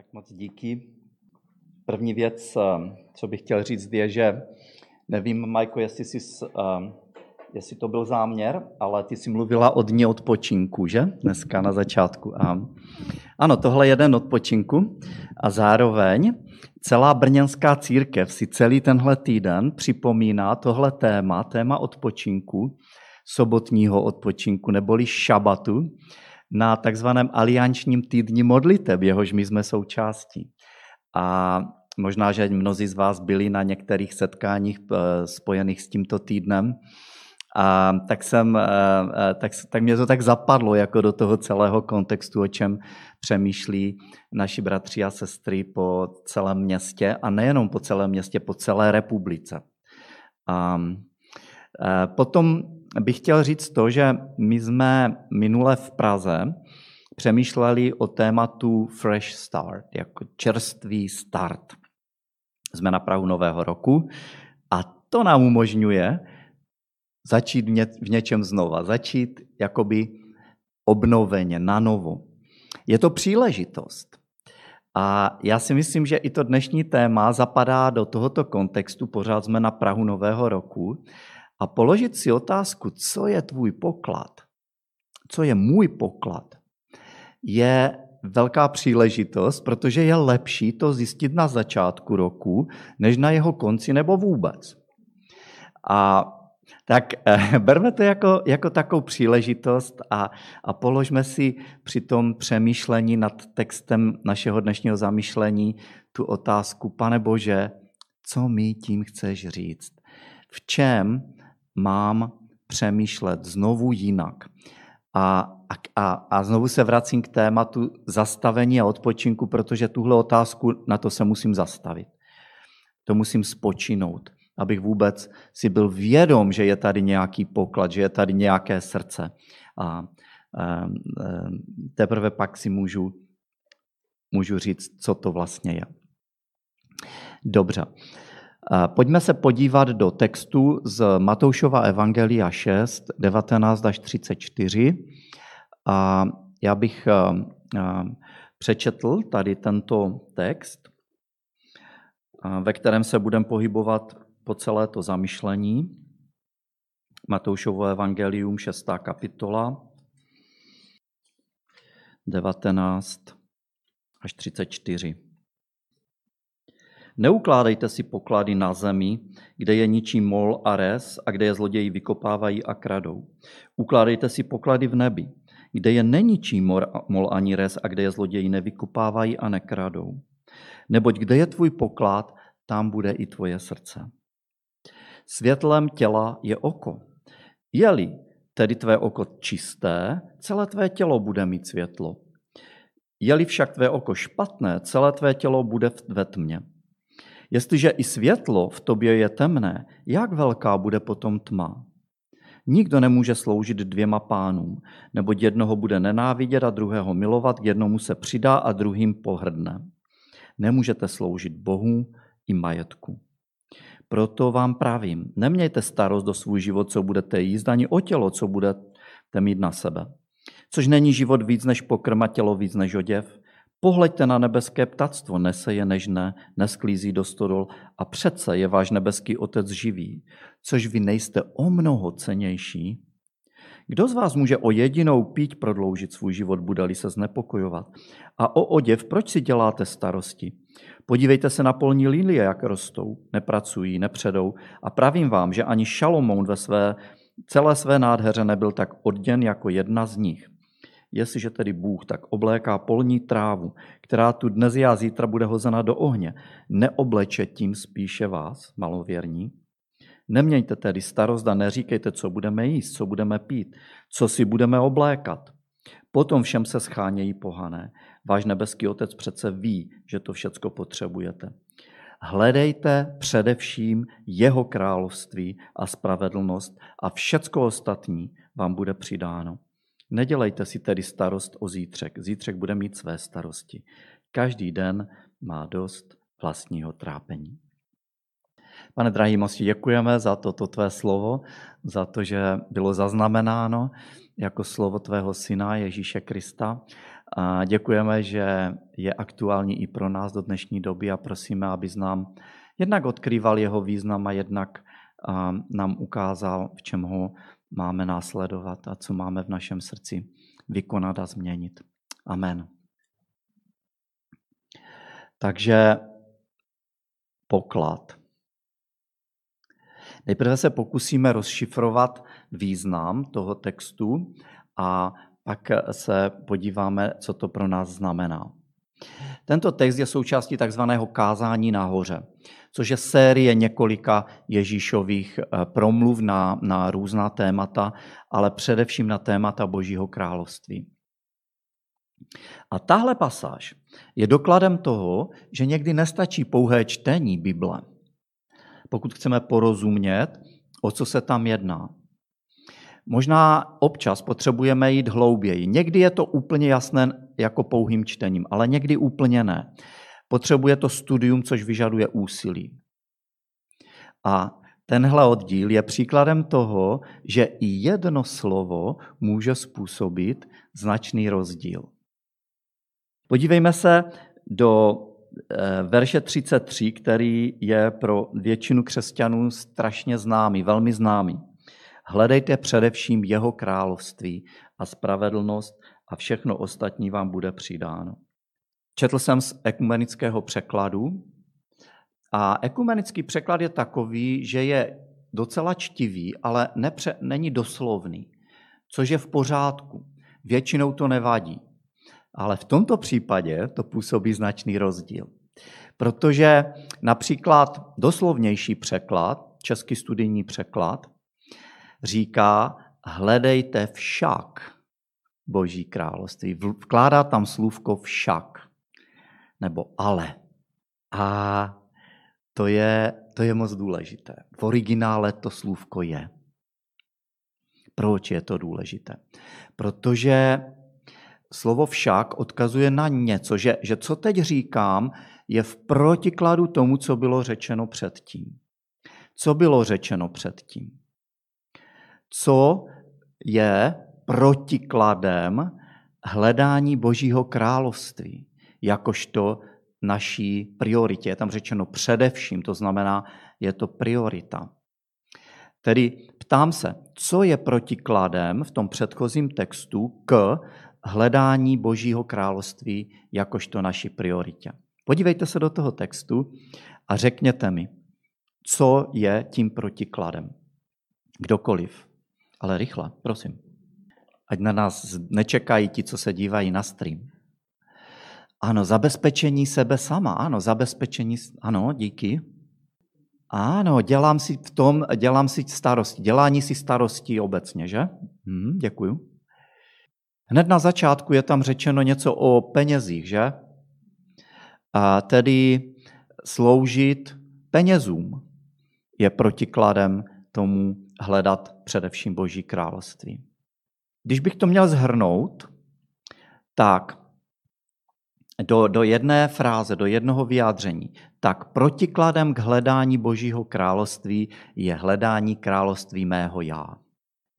Tak moc díky. První věc, eh, co bych chtěl říct, je, že nevím, Majko, jestli, jsi, eh, jestli to byl záměr, ale ty jsi mluvila o dní odpočinku, že? Dneska na začátku. Ano, tohle je den odpočinku a zároveň celá brněnská církev si celý tenhle týden připomíná tohle téma, téma odpočinku, sobotního odpočinku neboli šabatu, na takzvaném aliančním týdni modliteb, jehož my jsme součástí. A možná, že mnozí z vás byli na některých setkáních eh, spojených s tímto týdnem. A tak, jsem, eh, eh, tak, tak mě to tak zapadlo jako do toho celého kontextu, o čem přemýšlí naši bratři a sestry po celém městě a nejenom po celém městě, po celé republice. A potom bych chtěl říct to, že my jsme minule v Praze přemýšleli o tématu Fresh Start, jako čerstvý start. Jsme na Prahu Nového roku a to nám umožňuje začít v něčem znova, začít jakoby obnoveně, na novo. Je to příležitost. A já si myslím, že i to dnešní téma zapadá do tohoto kontextu, pořád jsme na Prahu Nového roku, a položit si otázku, co je tvůj poklad, co je můj poklad, je velká příležitost, protože je lepší to zjistit na začátku roku, než na jeho konci nebo vůbec. A tak eh, berme to jako, jako takovou příležitost a, a položme si při tom přemýšlení nad textem našeho dnešního zamýšlení tu otázku, pane Bože, co mi tím chceš říct? V čem mám přemýšlet znovu jinak. A, a, a znovu se vracím k tématu zastavení a odpočinku, protože tuhle otázku na to se musím zastavit. To musím spočinout, abych vůbec si byl vědom, že je tady nějaký poklad, že je tady nějaké srdce. A teprve pak si můžu, můžu říct, co to vlastně je. Dobře. Pojďme se podívat do textu z Matoušova Evangelia 6, 19 až 34. A já bych přečetl tady tento text, ve kterém se budeme pohybovat po celé to zamyšlení. Matoušovo Evangelium 6. kapitola, 19 až 34. Neukládejte si poklady na zemi, kde je ničí mol a res a kde je zloději vykopávají a kradou. Ukládejte si poklady v nebi, kde je neničí mol ani res a kde je zloději nevykopávají a nekradou. Neboť kde je tvůj poklad, tam bude i tvoje srdce. Světlem těla je oko. Je-li tedy tvé oko čisté, celé tvé tělo bude mít světlo. Je-li však tvé oko špatné, celé tvé tělo bude ve tmě. Jestliže i světlo v tobě je temné, jak velká bude potom tma? Nikdo nemůže sloužit dvěma pánům, nebo jednoho bude nenávidět a druhého milovat, jednomu se přidá a druhým pohrdne. Nemůžete sloužit Bohu i majetku. Proto vám pravím, nemějte starost do svůj život, co budete jíst, ani o tělo, co budete mít na sebe. Což není život víc než pokrma, tělo víc než oděv. Pohleďte na nebeské ptactvo, nese je nežné, nesklízí do stodol a přece je váš nebeský otec živý, což vy nejste o mnoho cenější. Kdo z vás může o jedinou píť prodloužit svůj život, bude-li se znepokojovat? A o oděv, proč si děláte starosti? Podívejte se na polní lilie, jak rostou, nepracují, nepředou a pravím vám, že ani Šalomoun ve své, celé své nádheře nebyl tak odděn jako jedna z nich. Jestliže tedy Bůh tak obléká polní trávu, která tu dnes a zítra bude hozena do ohně, neobleče tím spíše vás, malověrní? Nemějte tedy starost a neříkejte, co budeme jíst, co budeme pít, co si budeme oblékat. Potom všem se schánějí pohané. Váš nebeský otec přece ví, že to všecko potřebujete. Hledejte především jeho království a spravedlnost a všecko ostatní vám bude přidáno. Nedělejte si tedy starost o zítřek. Zítřek bude mít své starosti. Každý den má dost vlastního trápení. Pane drahý, moc děkujeme za toto tvé slovo, za to, že bylo zaznamenáno jako slovo tvého syna Ježíše Krista A děkujeme, že je aktuální i pro nás do dnešní doby a prosíme, aby nám jednak odkrýval jeho význam a jednak nám ukázal, v čem ho máme následovat a co máme v našem srdci vykonat a změnit. Amen. Takže poklad. Nejprve se pokusíme rozšifrovat význam toho textu a pak se podíváme, co to pro nás znamená. Tento text je součástí takzvaného kázání nahoře, což je série několika Ježíšových eh, promluv na, na různá témata, ale především na témata Božího království. A tahle pasáž je dokladem toho, že někdy nestačí pouhé čtení Bible, pokud chceme porozumět, o co se tam jedná. Možná občas potřebujeme jít hlouběji. Někdy je to úplně jasné jako pouhým čtením, ale někdy úplně ne. Potřebuje to studium, což vyžaduje úsilí. A tenhle oddíl je příkladem toho, že i jedno slovo může způsobit značný rozdíl. Podívejme se do eh, verše 33, který je pro většinu křesťanů strašně známý, velmi známý. Hledejte především jeho království a spravedlnost a všechno ostatní vám bude přidáno. Četl jsem z ekumenického překladu a ekumenický překlad je takový, že je docela čtivý, ale nepře- není doslovný, což je v pořádku. Většinou to nevadí. Ale v tomto případě to působí značný rozdíl. Protože například doslovnější překlad, český studijní překlad, říká, hledejte však Boží království. Vkládá tam slůvko však, nebo ale. A to je, to je moc důležité. V originále to slůvko je. Proč je to důležité? Protože slovo však odkazuje na něco, že, že co teď říkám, je v protikladu tomu, co bylo řečeno předtím. Co bylo řečeno předtím? Co je protikladem hledání Božího království, jakožto naší prioritě. Je tam řečeno především, to znamená, je to priorita. Tedy ptám se, co je protikladem v tom předchozím textu k hledání Božího království jakožto naší prioritě. Podívejte se do toho textu a řekněte mi, co je tím protikladem. Kdokoliv. Ale rychle, prosím. Ať na nás nečekají ti, co se dívají na stream. Ano, zabezpečení sebe sama, ano, zabezpečení, ano, díky. Ano, dělám si v tom, dělám si starosti, dělání si starostí obecně, že? Hm, děkuju. Hned na začátku je tam řečeno něco o penězích, že? A tedy sloužit penězům je protikladem tomu hledat především Boží království. Když bych to měl zhrnout, tak do, do jedné fráze, do jednoho vyjádření, tak protikladem k hledání Božího království je hledání království mého já.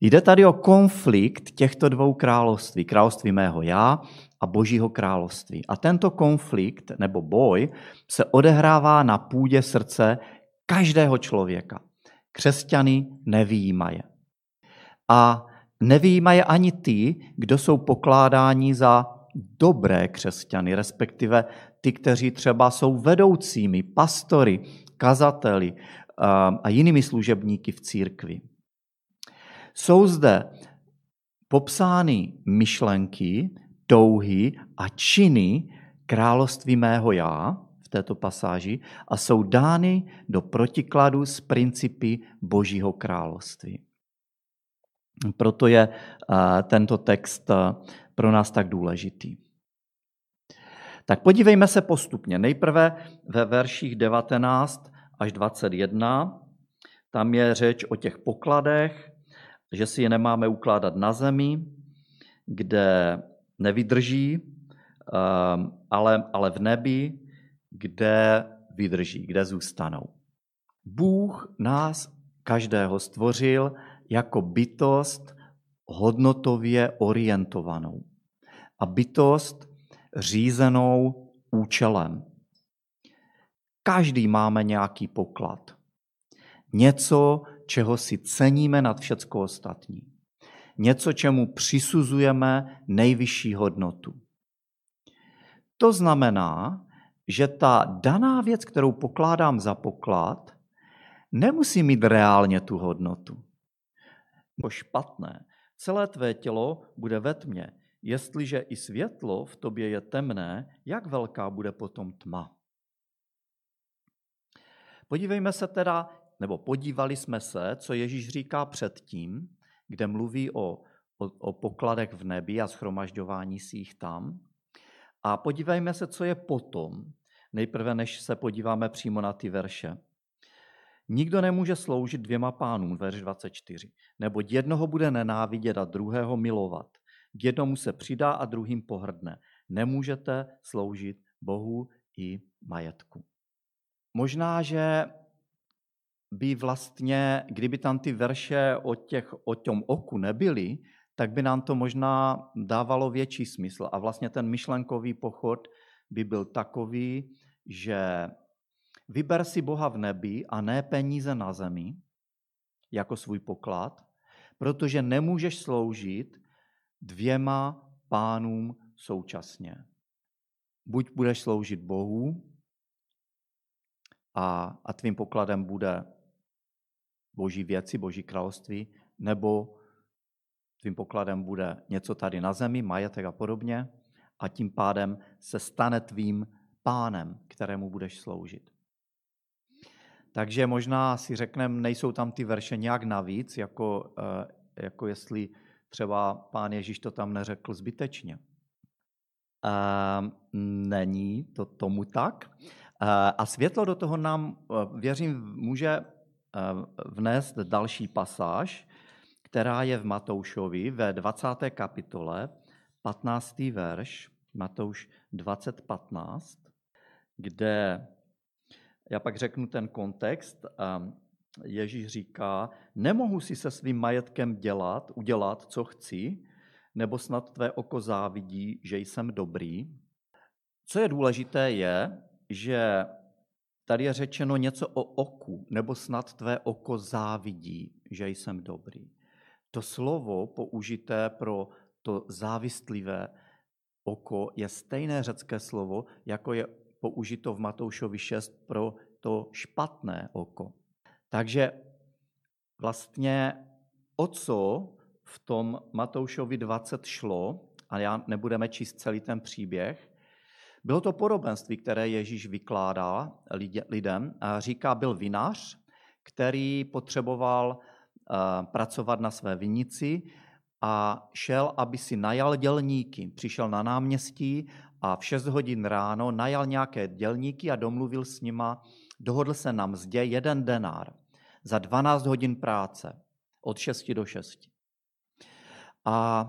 Jde tady o konflikt těchto dvou království, království mého já a Božího království. A tento konflikt nebo boj se odehrává na půdě srdce každého člověka. Křesťany nevýjímaje. A nevýjímaje ani ty, kdo jsou pokládáni za dobré křesťany, respektive ty, kteří třeba jsou vedoucími, pastory, kazateli a jinými služebníky v církvi. Jsou zde popsány myšlenky, touhy a činy království mého já v této pasáži a jsou dány do protikladu s principy Božího království. Proto je tento text pro nás tak důležitý. Tak podívejme se postupně. Nejprve ve verších 19 až 21. Tam je řeč o těch pokladech, že si je nemáme ukládat na zemi, kde nevydrží, ehm, ale, ale v nebi, kde vydrží, kde zůstanou. Bůh nás každého stvořil jako bytost hodnotově orientovanou. a bytost řízenou účelem. Každý máme nějaký poklad. Něco, čeho si ceníme nad všecko ostatní. Něco, čemu přisuzujeme nejvyšší hodnotu. To znamená, že ta daná věc, kterou pokládám za poklad, nemusí mít reálně tu hodnotu. To špatné. Celé tvé tělo bude ve tmě. Jestliže i světlo v tobě je temné, jak velká bude potom tma? Podívejme se teda, nebo podívali jsme se, co Ježíš říká předtím, kde mluví o, o, o pokladech v nebi a schromažďování si jich tam. A podívejme se, co je potom, nejprve než se podíváme přímo na ty verše. Nikdo nemůže sloužit dvěma pánům, verš 24, neboť jednoho bude nenávidět a druhého milovat. K jednomu se přidá a druhým pohrdne. Nemůžete sloužit Bohu i majetku. Možná, že by vlastně, kdyby tam ty verše o, těch, o tom oku nebyly, tak by nám to možná dávalo větší smysl. A vlastně ten myšlenkový pochod by byl takový, že vyber si Boha v nebi a ne peníze na zemi jako svůj poklad, protože nemůžeš sloužit dvěma pánům současně. Buď budeš sloužit Bohu a, a tvým pokladem bude boží věci, boží království, nebo tvým pokladem bude něco tady na zemi, majetek a podobně, a tím pádem se stane tvým pánem, kterému budeš sloužit. Takže možná si řekneme, nejsou tam ty verše nějak navíc, jako, eh, jako jestli třeba pán Ježíš to tam neřekl zbytečně. Není to tomu tak. A světlo do toho nám, eh, věřím, může eh, vnést další pasáž, která je v Matoušovi ve 20. kapitole, 15. verš, Matouš 20.15, kde já pak řeknu ten kontext. Ježíš říká, nemohu si se svým majetkem dělat, udělat, co chci, nebo snad tvé oko závidí, že jsem dobrý. Co je důležité je, že tady je řečeno něco o oku, nebo snad tvé oko závidí, že jsem dobrý. To slovo použité pro to závistlivé oko je stejné řecké slovo, jako je použito v Matoušovi 6 pro to špatné oko. Takže vlastně o co v tom Matoušovi 20 šlo, a já nebudeme číst celý ten příběh, bylo to podobenství, které Ježíš vykládá lidem. Říká, byl vinař, který potřeboval eh, pracovat na své vinici a šel, aby si najal dělníky. Přišel na náměstí a v 6 hodin ráno najal nějaké dělníky a domluvil s nima, dohodl se na mzdě jeden denár za 12 hodin práce od 6 do 6. A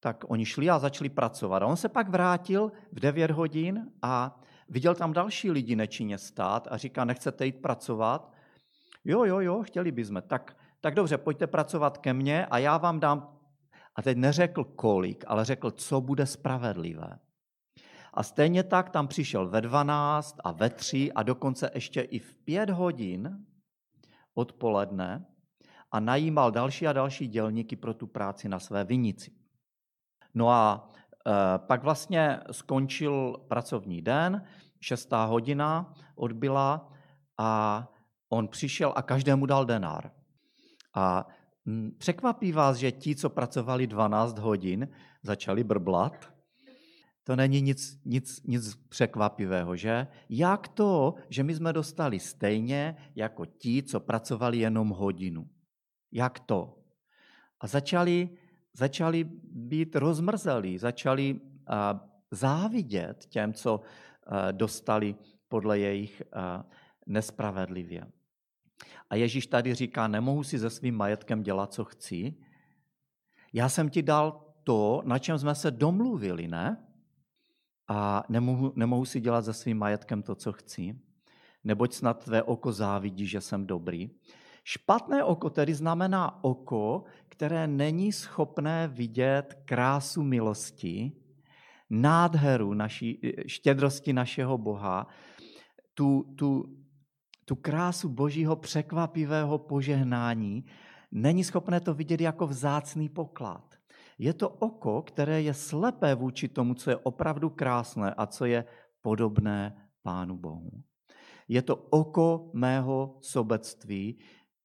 tak oni šli a začali pracovat. A on se pak vrátil v 9 hodin a viděl tam další lidi nečinně stát a říká, nechcete jít pracovat? Jo, jo, jo, chtěli bychom. Tak, tak dobře, pojďte pracovat ke mně a já vám dám, a teď neřekl kolik, ale řekl, co bude spravedlivé. A stejně tak tam přišel ve 12 a ve 3 a dokonce ještě i v 5 hodin odpoledne a najímal další a další dělníky pro tu práci na své vinici. No a e, pak vlastně skončil pracovní den, šestá hodina odbyla a on přišel a každému dal denár. A překvapí vás, že ti, co pracovali 12 hodin, začali brblat to není nic, nic, nic překvapivého, že? Jak to, že my jsme dostali stejně jako ti, co pracovali jenom hodinu? Jak to? A začali, začali být rozmrzelí, začali závidět těm, co dostali podle jejich nespravedlivě. A Ježíš tady říká, nemohu si se svým majetkem dělat, co chci. Já jsem ti dal to, na čem jsme se domluvili, ne? A nemohu, nemohu si dělat se svým majetkem to, co chci, neboť snad tvé oko závidí, že jsem dobrý. Špatné oko tedy znamená oko, které není schopné vidět krásu milosti, nádheru naší, štědrosti našeho Boha, tu, tu, tu krásu božího překvapivého požehnání, není schopné to vidět jako vzácný poklad. Je to oko, které je slepé vůči tomu, co je opravdu krásné a co je podobné Pánu Bohu. Je to oko mého sobectví,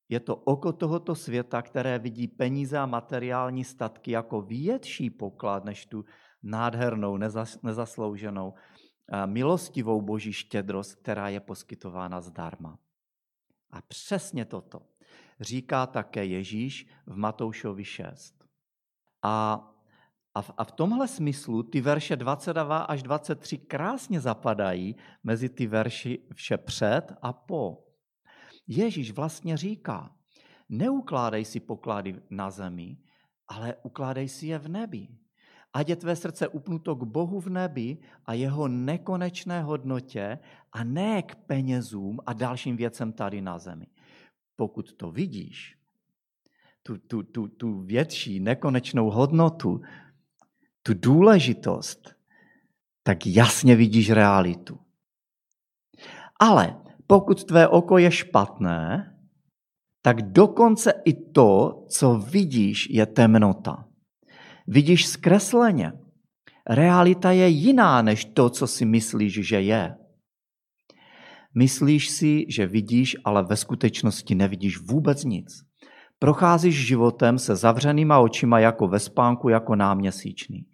je to oko tohoto světa, které vidí peníze a materiální statky jako větší poklad než tu nádhernou, nezaslouženou, eh, milostivou boží štědrost, která je poskytována zdarma. A přesně toto říká také Ježíš v Matoušovi 6. A, a, v, a v tomhle smyslu ty verše 22 až 23 krásně zapadají mezi ty verši vše před a po. Ježíš vlastně říká, neukládej si poklady na zemi, ale ukládej si je v nebi. Ať je tvé srdce upnuto k Bohu v nebi a jeho nekonečné hodnotě a ne k penězům a dalším věcem tady na zemi. Pokud to vidíš, tu, tu, tu, tu větší nekonečnou hodnotu, tu důležitost, tak jasně vidíš realitu. Ale pokud tvé oko je špatné, tak dokonce i to, co vidíš, je temnota. Vidíš zkresleně. Realita je jiná než to, co si myslíš, že je. Myslíš si, že vidíš, ale ve skutečnosti nevidíš vůbec nic. Procházíš životem se zavřenýma očima jako ve spánku, jako náměsíčný.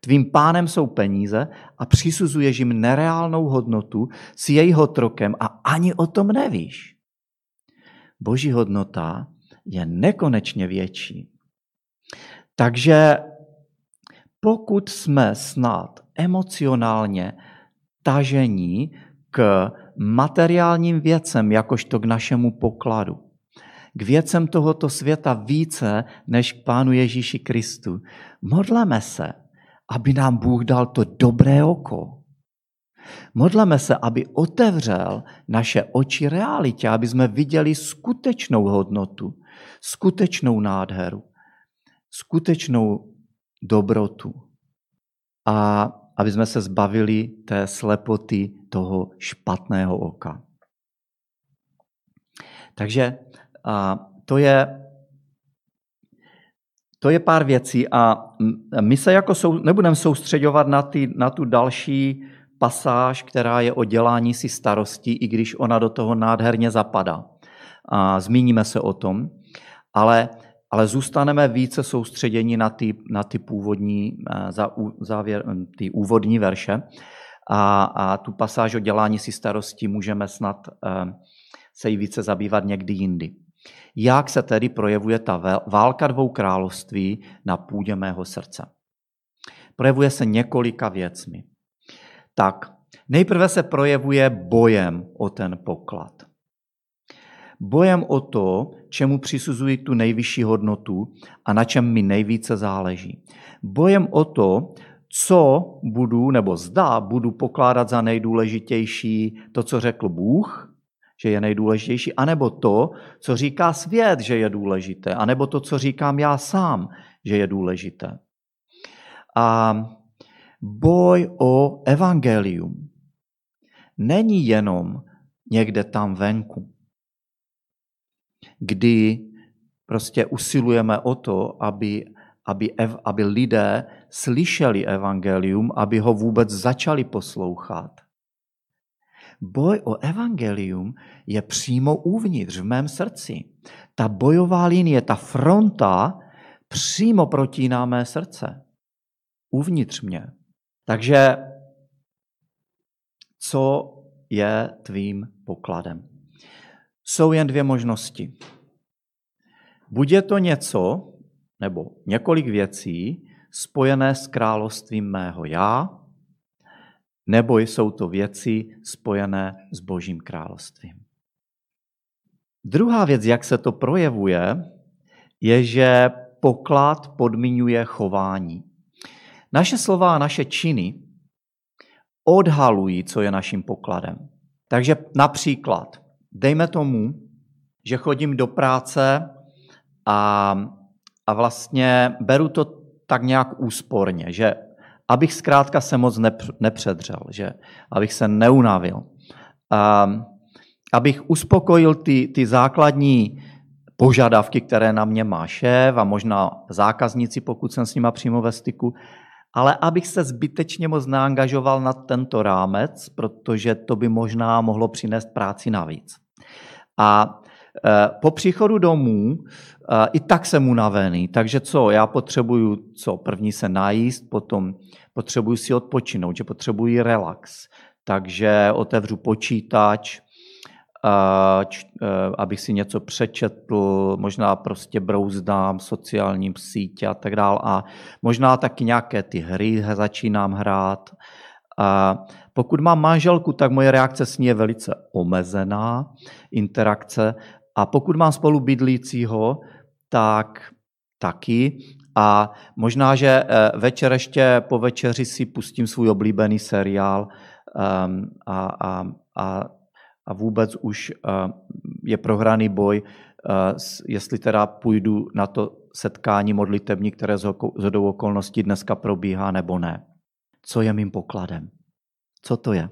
Tvým pánem jsou peníze a přisuzuješ jim nereálnou hodnotu s jejího trokem a ani o tom nevíš. Boží hodnota je nekonečně větší. Takže pokud jsme snad emocionálně tažení k materiálním věcem, jakožto k našemu pokladu, k věcem tohoto světa více než k Pánu Ježíši Kristu, modleme se, aby nám Bůh dal to dobré oko. Modleme se, aby otevřel naše oči realitě, aby jsme viděli skutečnou hodnotu, skutečnou nádheru, skutečnou dobrotu. A aby jsme se zbavili té slepoty toho špatného oka. Takže a to je to je pár věcí a my se jako sou, nebudeme soustředovat na, ty, na tu další pasáž, která je o dělání si starostí, i když ona do toho nádherně zapadá. A zmíníme se o tom, ale, ale zůstaneme více soustředěni na ty, na ty původní, eh, za, závěr, ty úvodní verše. A, a tu pasáž o dělání si starostí můžeme snad eh, se jí více zabývat někdy jindy. Jak se tedy projevuje ta válka dvou království na půdě mého srdce? Projevuje se několika věcmi. Tak, nejprve se projevuje bojem o ten poklad. Bojem o to, čemu přisuzuji tu nejvyšší hodnotu a na čem mi nejvíce záleží. Bojem o to, co budu, nebo zda budu pokládat za nejdůležitější to, co řekl Bůh, že je nejdůležitější, anebo to, co říká svět, že je důležité, anebo to, co říkám já sám, že je důležité. A boj o evangelium není jenom někde tam venku, kdy prostě usilujeme o to, aby, aby, aby lidé slyšeli evangelium, aby ho vůbec začali poslouchat. Boj o evangelium je přímo uvnitř, v mém srdci. Ta bojová linie, ta fronta přímo protíná mé srdce. Uvnitř mě. Takže co je tvým pokladem? Jsou jen dvě možnosti. Buď je to něco, nebo několik věcí spojené s královstvím mého já, nebo jsou to věci spojené s Božím královstvím. Druhá věc, jak se to projevuje, je, že poklad podmiňuje chování. Naše slova a naše činy odhalují, co je naším pokladem. Takže například, dejme tomu, že chodím do práce a, a vlastně beru to tak nějak úsporně, že abych zkrátka se moc nepředřel, že? abych se neunavil. Um, abych uspokojil ty, ty základní požadavky, které na mě má šéf a možná zákazníci, pokud jsem s nima přímo ve styku, ale abych se zbytečně moc neangažoval na tento rámec, protože to by možná mohlo přinést práci navíc. A po příchodu domů e, i tak jsem unavený, takže co, já potřebuju co, první se najíst, potom potřebuju si odpočinout, že potřebuji relax, takže otevřu počítač, abych si něco přečetl, možná prostě brouzdám sociálním sítě a tak dále. A možná taky nějaké ty hry začínám hrát. Pokud mám manželku, tak moje reakce s ní je velice omezená, interakce. A pokud mám spolu bydlícího, tak taky. A možná, že eh, večer ještě po večeři si pustím svůj oblíbený seriál um, a, a, a a vůbec už eh, je prohraný boj, eh, jestli teda půjdu na to setkání modlitební, které z hodou okolností dneska probíhá, nebo ne. Co je mým pokladem? Co to je?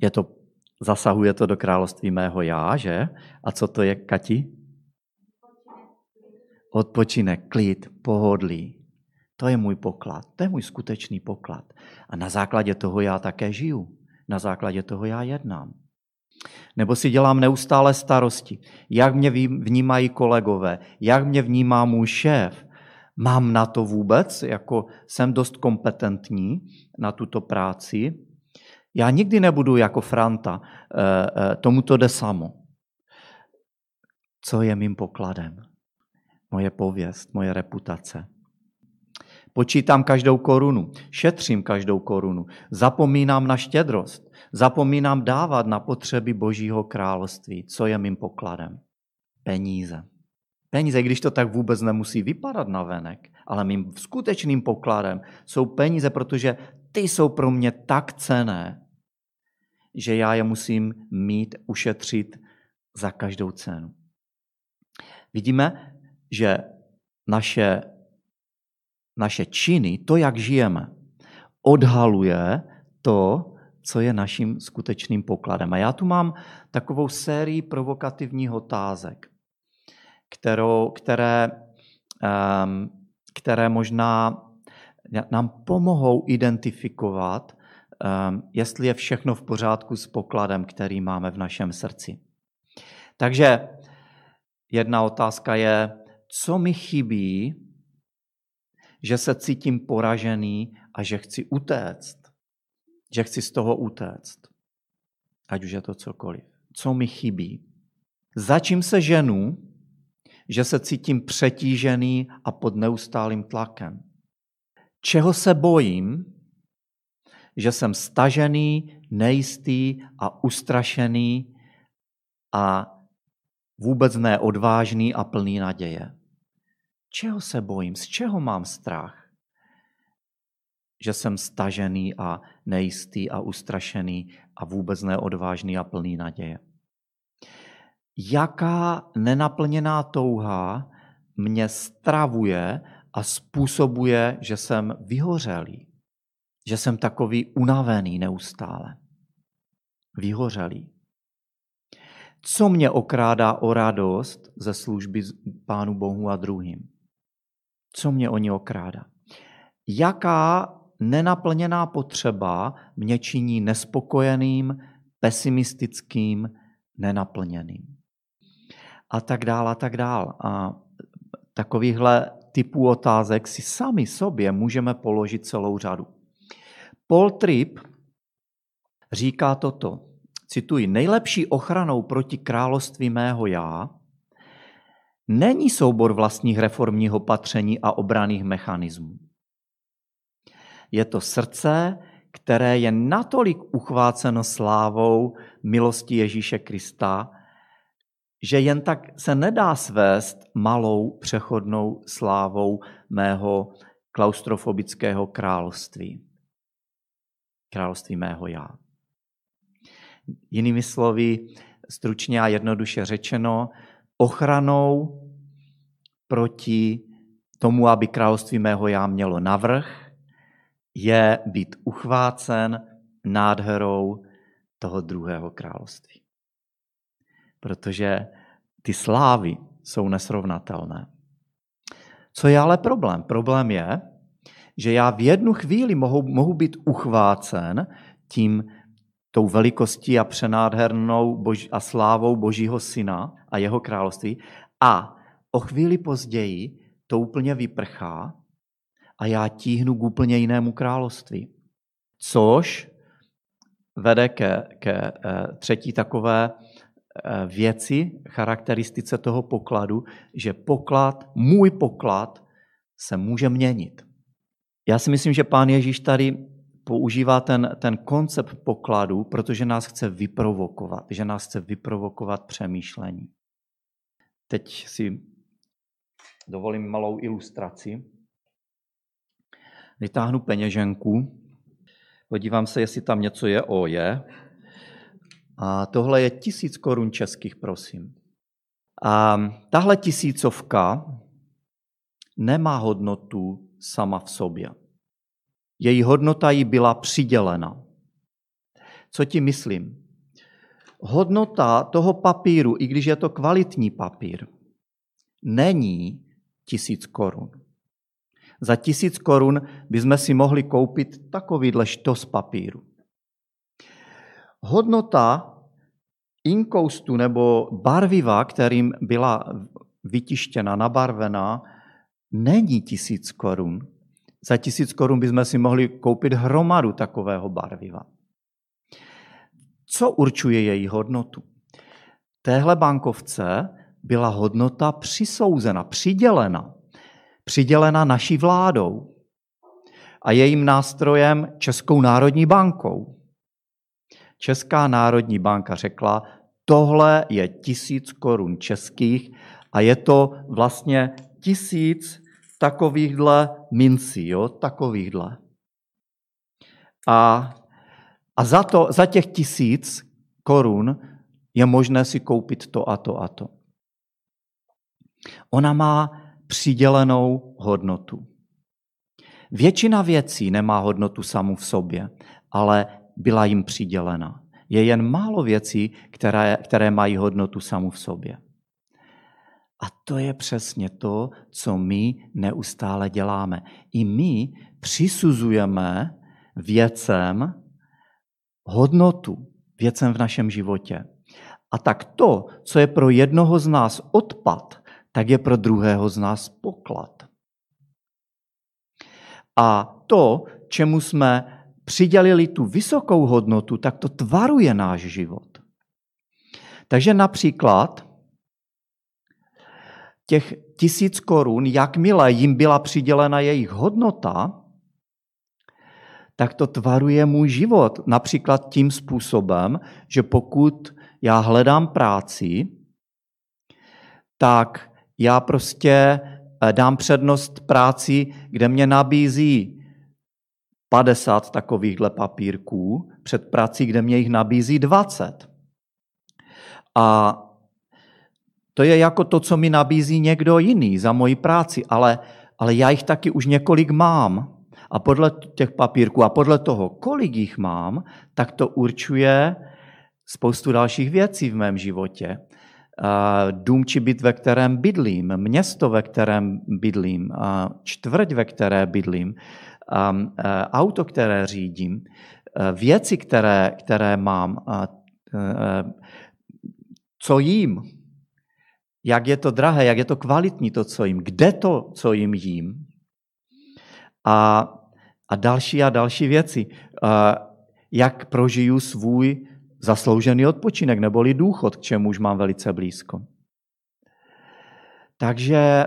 Je to, zasahuje to do království mého já, že? A co to je, Kati? Odpočinek, klid, pohodlí. To je můj poklad, to je můj skutečný poklad. A na základě toho já také žiju. Na základě toho já jednám. Nebo si dělám neustále starosti. Jak mě vnímají kolegové? Jak mě vnímá můj šéf? Mám na to vůbec? Jako jsem dost kompetentní na tuto práci? Já nikdy nebudu jako Franta. Eh, eh, tomu to jde samo. Co je mým pokladem? Moje pověst, moje reputace. Počítám každou korunu, šetřím každou korunu, zapomínám na štědrost. Zapomínám dávat na potřeby Božího království. Co je mým pokladem? Peníze. Peníze, když to tak vůbec nemusí vypadat na venek, ale mým skutečným pokladem jsou peníze, protože ty jsou pro mě tak cené, že já je musím mít, ušetřit za každou cenu. Vidíme, že naše, naše činy, to, jak žijeme, odhaluje to, co je naším skutečným pokladem. A já tu mám takovou sérii provokativních otázek, kterou, které, um, které možná nám pomohou identifikovat, um, jestli je všechno v pořádku s pokladem, který máme v našem srdci. Takže jedna otázka je, co mi chybí, že se cítím poražený a že chci utéct že chci z toho utéct. Ať už je to cokoliv. Co mi chybí? Za čím se ženu, že se cítím přetížený a pod neustálým tlakem? Čeho se bojím, že jsem stažený, nejistý a ustrašený a vůbec neodvážný a plný naděje? Čeho se bojím? Z čeho mám strach? že jsem stažený a nejistý a ustrašený a vůbec neodvážný a plný naděje. Jaká nenaplněná touha mě stravuje a způsobuje, že jsem vyhořelý, že jsem takový unavený neustále. Vyhořelý. Co mě okrádá o radost ze služby Pánu Bohu a druhým? Co mě o ně okrádá? Jaká nenaplněná potřeba mě činí nespokojeným, pesimistickým, nenaplněným. A tak dál, a tak dál. A takovýchhle typů otázek si sami sobě můžeme položit celou řadu. Paul Tripp říká toto, cituji, nejlepší ochranou proti království mého já není soubor vlastních reformních opatření a obraných mechanismů. Je to srdce, které je natolik uchváceno slávou milosti Ježíše Krista, že jen tak se nedá svést malou přechodnou slávou mého klaustrofobického království. Království mého já. Jinými slovy, stručně a jednoduše řečeno, ochranou proti tomu, aby království mého já mělo navrh, je být uchvácen nádherou toho druhého království. Protože ty slávy jsou nesrovnatelné. Co je ale problém? Problém je, že já v jednu chvíli mohu, mohu být uchvácen tím, tou velikostí a přenádhernou bož, a slávou Božího syna a jeho království a o chvíli později to úplně vyprchá a já tíhnu k úplně jinému království. Což vede ke, ke eh, třetí takové věci, charakteristice toho pokladu, že poklad, můj poklad se může měnit. Já si myslím, že pán Ježíš tady používá ten, ten koncept pokladu, protože nás chce vyprovokovat, že nás chce vyprovokovat přemýšlení. Teď si dovolím malou ilustraci. Vytáhnu peněženku, podívám se, jestli tam něco je. O, je. A tohle je tisíc korun českých, prosím. A tahle tisícovka nemá hodnotu sama v sobě. Její hodnota jí byla přidělena. Co ti myslím? Hodnota toho papíru, i když je to kvalitní papír, není tisíc korun. Za tisíc korun bychom si mohli koupit takovýhle štos papíru. Hodnota inkoustu nebo barviva, kterým byla vytištěna, nabarvená, není tisíc korun. Za tisíc korun bychom si mohli koupit hromadu takového barviva. Co určuje její hodnotu? Téhle bankovce byla hodnota přisouzena, přidělena. Přidělena naší vládou a jejím nástrojem Českou národní bankou. Česká národní banka řekla, tohle je tisíc korun českých a je to vlastně tisíc takovýchhle mincí, jo, takovýchhle. A, a za, to, za těch tisíc korun je možné si koupit to a to a to. Ona má přidělenou hodnotu. Většina věcí nemá hodnotu samu v sobě, ale byla jim přidělena. Je jen málo věcí, které, které mají hodnotu samu v sobě. A to je přesně to, co my neustále děláme. I my přisuzujeme věcem hodnotu, věcem v našem životě. A tak to, co je pro jednoho z nás odpad, tak je pro druhého z nás poklad. A to, čemu jsme přidělili tu vysokou hodnotu, tak to tvaruje náš život. Takže například těch tisíc korun, jakmile jim byla přidělena jejich hodnota, tak to tvaruje můj život. Například tím způsobem, že pokud já hledám práci, tak já prostě eh, dám přednost práci, kde mě nabízí 50 takovýchhle papírků, před prací, kde mě jich nabízí 20. A to je jako to, co mi nabízí někdo jiný za moji práci, ale, ale já jich taky už několik mám. A podle těch papírků a podle toho, kolik jich mám, tak to určuje spoustu dalších věcí v mém životě. Dům či byt, ve kterém bydlím, město, ve kterém bydlím, čtvrť, ve které bydlím, auto, které řídím, věci, které, které mám, co jím, jak je to drahé, jak je to kvalitní to, co jim, kde to, co jim jím. A, a další a další věci. Jak prožiju svůj zasloužený odpočinek neboli důchod, k čemu už mám velice blízko. Takže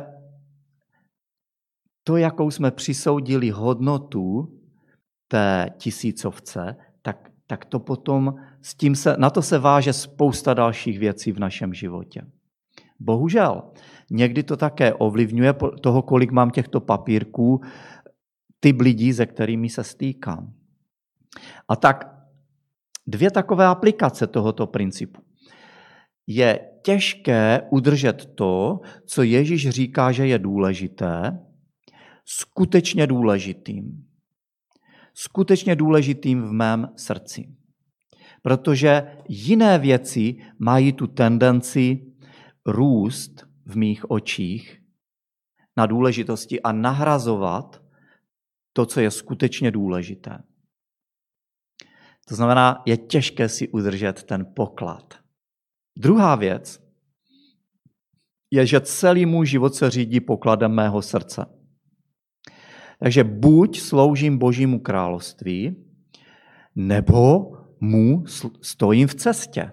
to, jakou jsme přisoudili hodnotu té tisícovce, tak, tak to potom s tím se, na to se váže spousta dalších věcí v našem životě. Bohužel, někdy to také ovlivňuje toho, kolik mám těchto papírků, typ lidí, se kterými se stýkám. A tak dvě takové aplikace tohoto principu. Je těžké udržet to, co Ježíš říká, že je důležité, skutečně důležitým. skutečně důležitým v mém srdci. Protože jiné věci mají tu tendenci růst v mých očích na důležitosti a nahrazovat to, co je skutečně důležité. To znamená, je těžké si udržet ten poklad. Druhá věc je, že celý můj život se řídí pokladem mého srdce. Takže buď sloužím Božímu království, nebo mu stojím v cestě.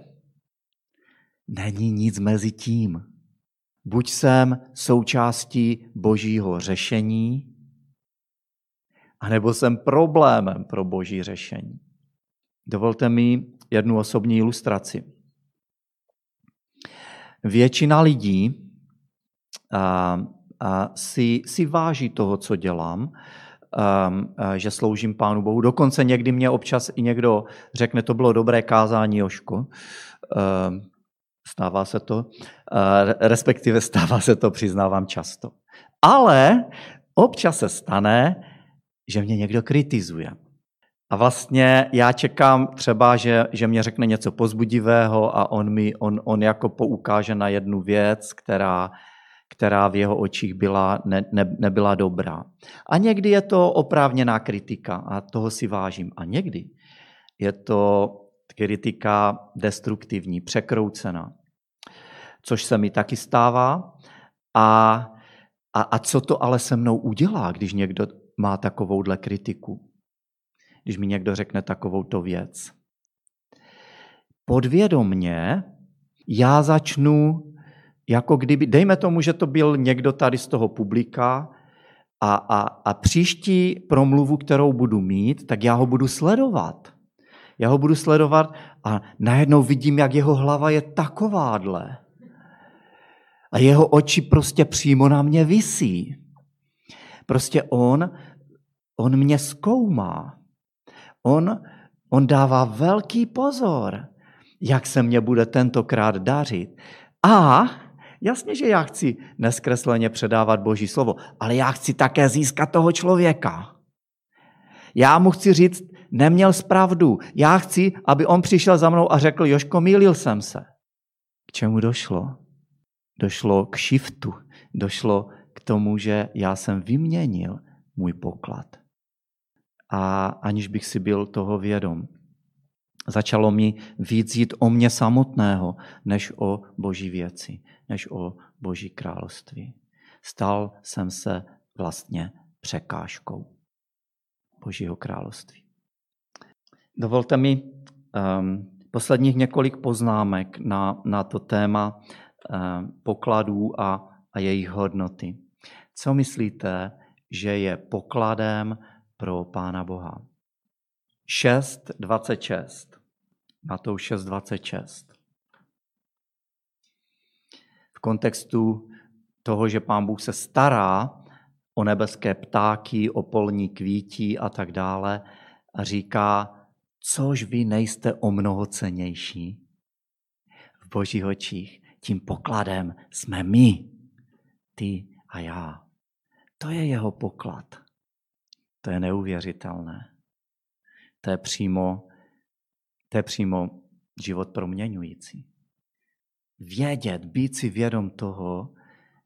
Není nic mezi tím. Buď jsem součástí Božího řešení, anebo jsem problémem pro Boží řešení. Dovolte mi jednu osobní ilustraci. Většina lidí si, si váží toho, co dělám, a, a, že sloužím Pánu Bohu. Dokonce někdy mě občas i někdo řekne, to bylo dobré kázání, Joško. A, stává se to, a, respektive stává se to, přiznávám často. Ale občas se stane, že mě někdo kritizuje. A vlastně já čekám třeba, že, že mě řekne něco pozbudivého a on, mi, on, on jako poukáže na jednu věc, která, která v jeho očích byla, ne, ne, nebyla dobrá. A někdy je to oprávněná kritika a toho si vážím. A někdy je to kritika destruktivní, překroucená, což se mi taky stává. A, a, a co to ale se mnou udělá, když někdo má takovouhle kritiku? když mi někdo řekne takovouto věc. Podvědomně já začnu, jako kdyby, dejme tomu, že to byl někdo tady z toho publika a, a, a příští promluvu, kterou budu mít, tak já ho budu sledovat. Já ho budu sledovat a najednou vidím, jak jeho hlava je takovádle. A jeho oči prostě přímo na mě visí. Prostě on, on mě zkoumá. On, on dává velký pozor, jak se mně bude tentokrát dařit. A jasně, že já chci neskresleně předávat Boží slovo, ale já chci také získat toho člověka. Já mu chci říct, neměl zpravdu. Já chci, aby on přišel za mnou a řekl, Joško, mýlil jsem se. K čemu došlo? Došlo k shiftu. Došlo k tomu, že já jsem vyměnil můj poklad a aniž bych si byl toho vědom. Začalo mi víc jít o mě samotného, než o boží věci, než o boží království. Stal jsem se vlastně překážkou božího království. Dovolte mi um, posledních několik poznámek na, na to téma um, pokladů a, a jejich hodnoty. Co myslíte, že je pokladem pro Pána Boha. 6.26. Matouš 6.26. V kontextu toho, že Pán Bůh se stará o nebeské ptáky, o polní kvítí a tak dále a říká, což vy nejste o mnoho cenější v božích očích. Tím pokladem jsme my, ty a já. To je jeho poklad. To je neuvěřitelné. To je přímo, to je přímo život proměňující. Vědět, být si vědom toho,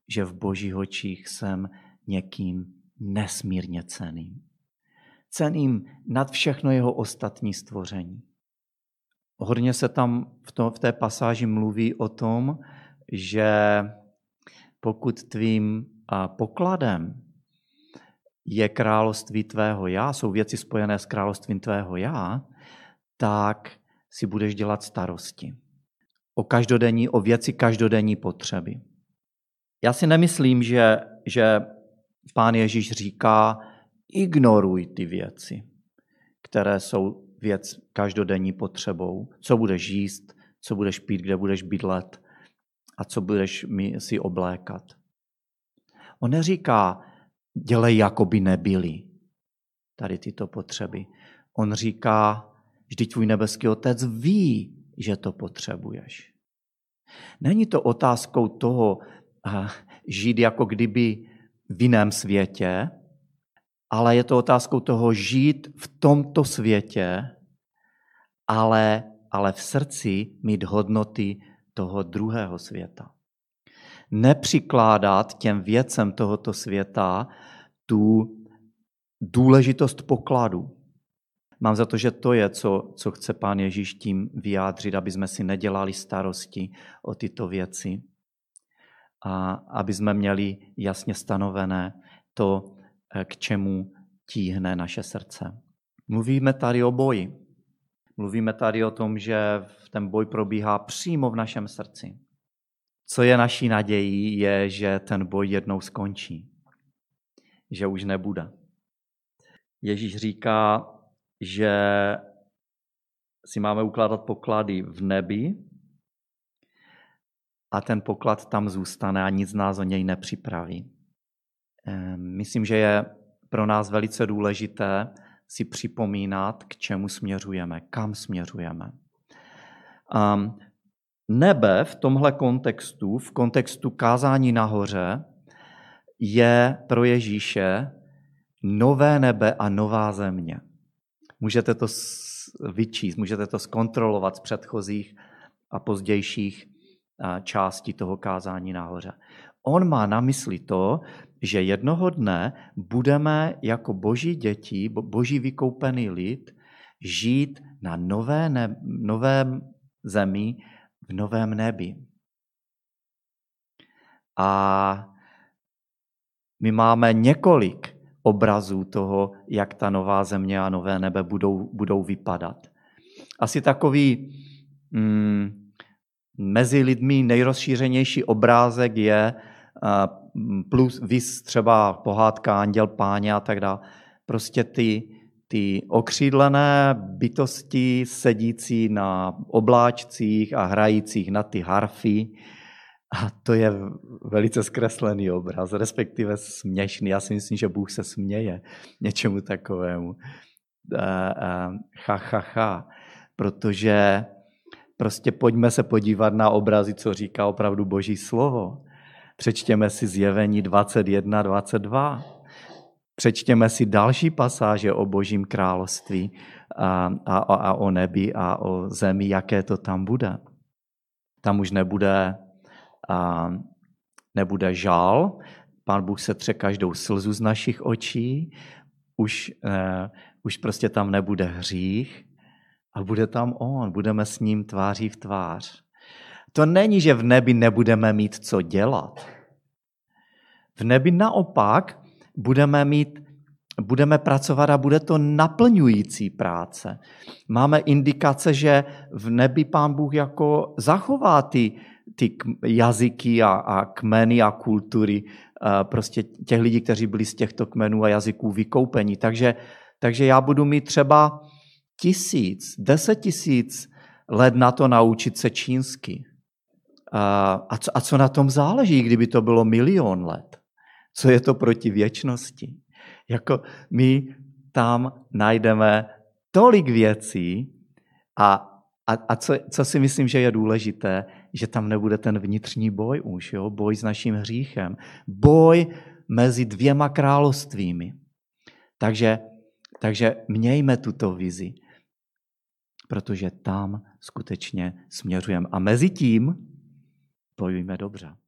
že v božích očích jsem někým nesmírně ceným. Ceným nad všechno jeho ostatní stvoření. Hodně se tam v, to, v té pasáži mluví o tom, že pokud tvým pokladem je království tvého já, jsou věci spojené s královstvím tvého já, tak si budeš dělat starosti. O každodenní, o věci každodenní potřeby. Já si nemyslím, že, že pán Ježíš říká, ignoruj ty věci, které jsou věc každodenní potřebou. Co budeš jíst, co budeš pít, kde budeš bydlet a co budeš si oblékat. On neříká, dělej, jako by nebyly tady tyto potřeby. On říká, vždyť tvůj nebeský otec ví, že to potřebuješ. Není to otázkou toho žít jako kdyby v jiném světě, ale je to otázkou toho žít v tomto světě, ale, ale v srdci mít hodnoty toho druhého světa. Nepřikládat těm věcem tohoto světa tu důležitost pokladu. Mám za to, že to je, co, co chce pán Ježíš tím vyjádřit, aby jsme si nedělali starosti o tyto věci a aby jsme měli jasně stanovené to, k čemu tíhne naše srdce. Mluvíme tady o boji. Mluvíme tady o tom, že ten boj probíhá přímo v našem srdci. Co je naší nadějí, je, že ten boj jednou skončí. Že už nebude. Ježíš říká, že si máme ukládat poklady v nebi a ten poklad tam zůstane a nic nás o něj nepřipraví. Ehm, myslím, že je pro nás velice důležité si připomínat, k čemu směřujeme, kam směřujeme. Um, nebe v tomhle kontextu, v kontextu kázání nahoře, je pro Ježíše nové nebe a nová země. Můžete to vyčíst, můžete to zkontrolovat z předchozích a pozdějších částí toho kázání nahoře. On má na mysli to, že jednoho dne budeme jako boží děti, boží vykoupený lid, žít na nové ne, novém zemi, v novém nebi. A my máme několik obrazů toho, jak ta nová země a nové nebe budou, budou vypadat. Asi takový mm, mezi lidmi nejrozšířenější obrázek je plus vys třeba pohádka Anděl Páně a tak dále. Prostě ty, ty okřídlené bytosti sedící na obláčcích a hrajících na ty harfy. A to je velice zkreslený obraz, respektive směšný. Já si myslím, že Bůh se směje něčemu takovému. Ha, ha, ha. Protože prostě pojďme se podívat na obrazy, co říká opravdu Boží slovo. Přečtěme si zjevení 21, 22. Přečtěme si další pasáže o Božím království a, a, a o nebi a o zemi, jaké to tam bude. Tam už nebude, a, nebude žál, Pán Bůh se tře každou slzu z našich očí, už, uh, už prostě tam nebude hřích, a bude tam On, budeme s ním tváří v tvář. To není, že v nebi nebudeme mít co dělat. V nebi naopak budeme mít budeme pracovat a bude to naplňující práce. Máme indikace, že v nebi pán Bůh jako zachová ty, ty jazyky a, a kmeny a kultury prostě těch lidí, kteří byli z těchto kmenů a jazyků vykoupení. Takže, takže já budu mít třeba tisíc, deset tisíc let na to naučit se čínsky. A co, a co na tom záleží, kdyby to bylo milion let? Co je to proti věčnosti? Jako my tam najdeme tolik věcí a, a, a co, co si myslím, že je důležité, že tam nebude ten vnitřní boj už, jo? boj s naším hříchem, boj mezi dvěma královstvími. Takže, takže mějme tuto vizi, protože tam skutečně směřujeme. A mezi tím bojujeme dobře.